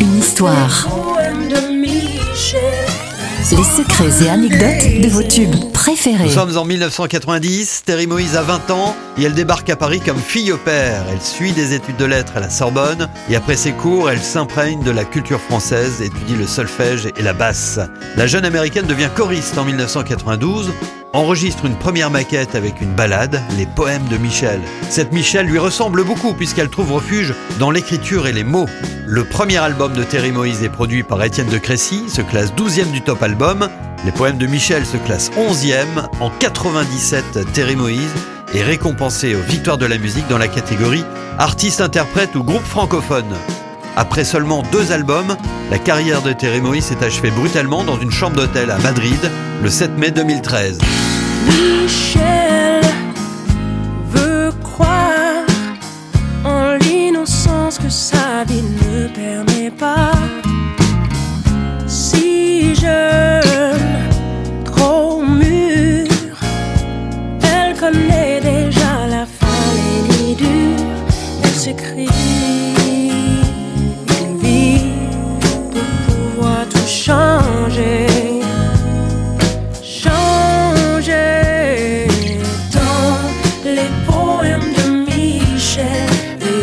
une histoire. Les secrets et anecdotes de vos tubes préférés. Nous sommes en 1990, Terry Moïse a 20 ans et elle débarque à Paris comme fille au père. Elle suit des études de lettres à la Sorbonne et après ses cours, elle s'imprègne de la culture française, étudie le solfège et la basse. La jeune américaine devient choriste en 1992 enregistre une première maquette avec une balade, les poèmes de Michel. Cette Michel lui ressemble beaucoup puisqu'elle trouve refuge dans l'écriture et les mots. Le premier album de Terry Moïse est produit par Étienne de Crécy, se classe 12e du top album. Les poèmes de Michel se classent 11e. En 97, Terry Moïse est récompensé aux Victoires de la musique dans la catégorie artiste-interprète ou groupe francophone. Après seulement deux albums, la carrière de Terry Moïse s'est achevée brutalement dans une chambre d'hôtel à Madrid le 7 mai 2013. Michel veut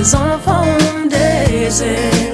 les enfants ont des ailes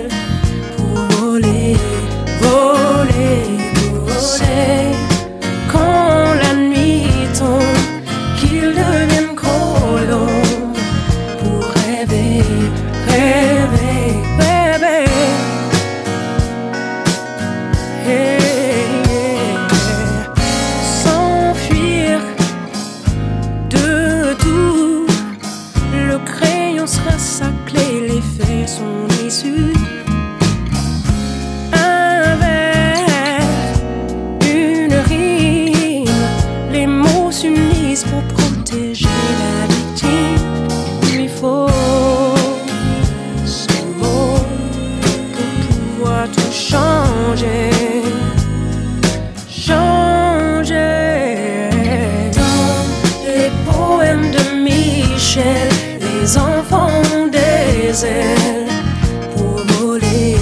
pour voler,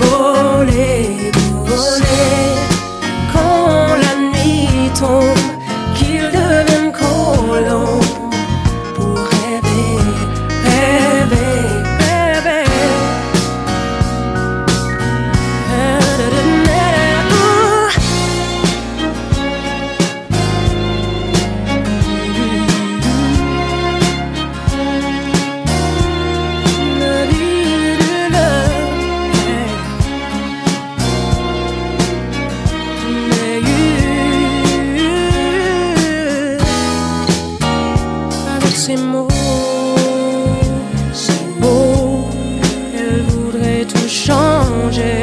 voler, voler. Quand la nuit tombe. ces mots. C'est beau, elle voudrait tout changer.